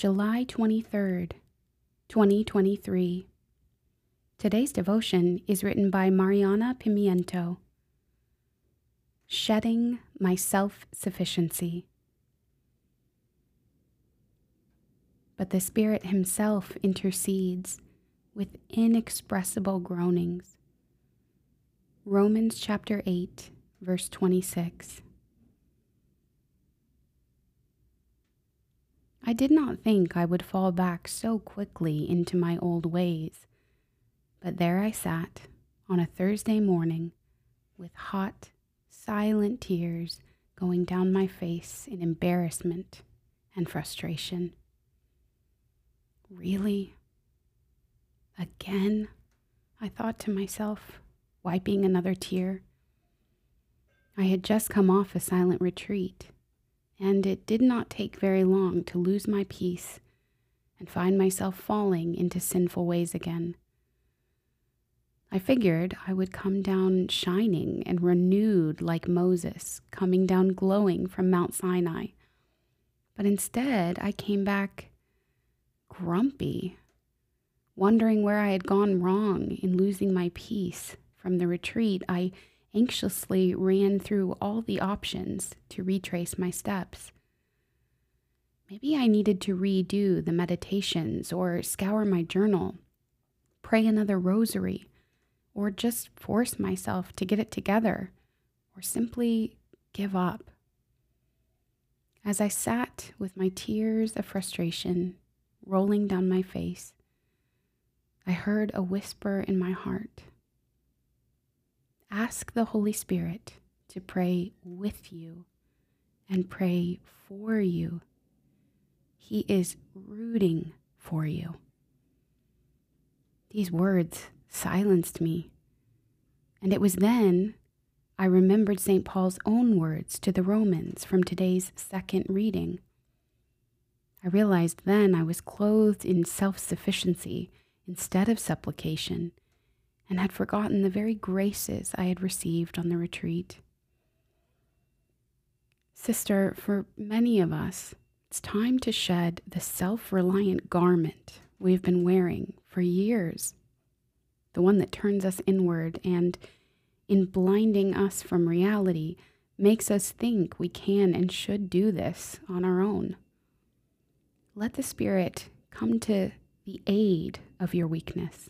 July 23rd, 2023. Today's devotion is written by Mariana Pimiento. Shedding My Self Sufficiency. But the Spirit Himself intercedes with inexpressible groanings. Romans chapter 8, verse 26. I did not think I would fall back so quickly into my old ways, but there I sat on a Thursday morning with hot, silent tears going down my face in embarrassment and frustration. Really? Again? I thought to myself, wiping another tear. I had just come off a silent retreat and it did not take very long to lose my peace and find myself falling into sinful ways again. I figured I would come down shining and renewed like Moses, coming down glowing from Mount Sinai. But instead, I came back grumpy, wondering where I had gone wrong in losing my peace from the retreat. I anxiously ran through all the options to retrace my steps. Maybe I needed to redo the meditations or scour my journal, pray another rosary, or just force myself to get it together, or simply give up. As I sat with my tears of frustration rolling down my face, I heard a whisper in my heart ask the Holy Spirit to pray with you and pray for you. He is rooting for you. These words silenced me. And it was then I remembered St. Paul's own words to the Romans from today's second reading. I realized then I was clothed in self sufficiency instead of supplication and had forgotten the very graces I had received on the retreat. Sister, for many of us, it's time to shed the self reliant garment we have been wearing for years, the one that turns us inward and, in blinding us from reality, makes us think we can and should do this on our own. Let the Spirit come to the aid of your weakness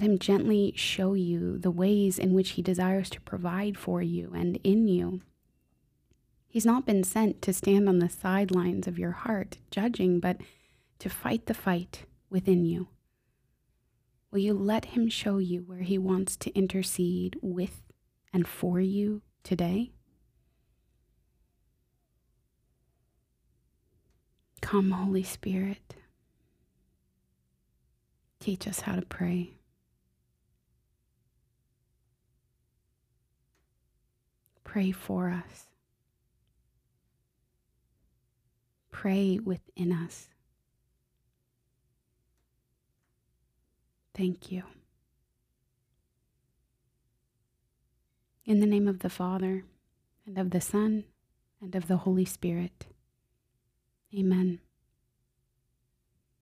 let Him gently show you the ways in which He desires to provide for you and in you. He's not been sent to stand on the sidelines of your heart, judging, but to fight the fight within you. Will you let Him show you where He wants to intercede with and for you today? Come, Holy Spirit. Teach us how to pray. Pray for us. Pray within us. Thank you. In the name of the Father, and of the Son, and of the Holy Spirit. Amen.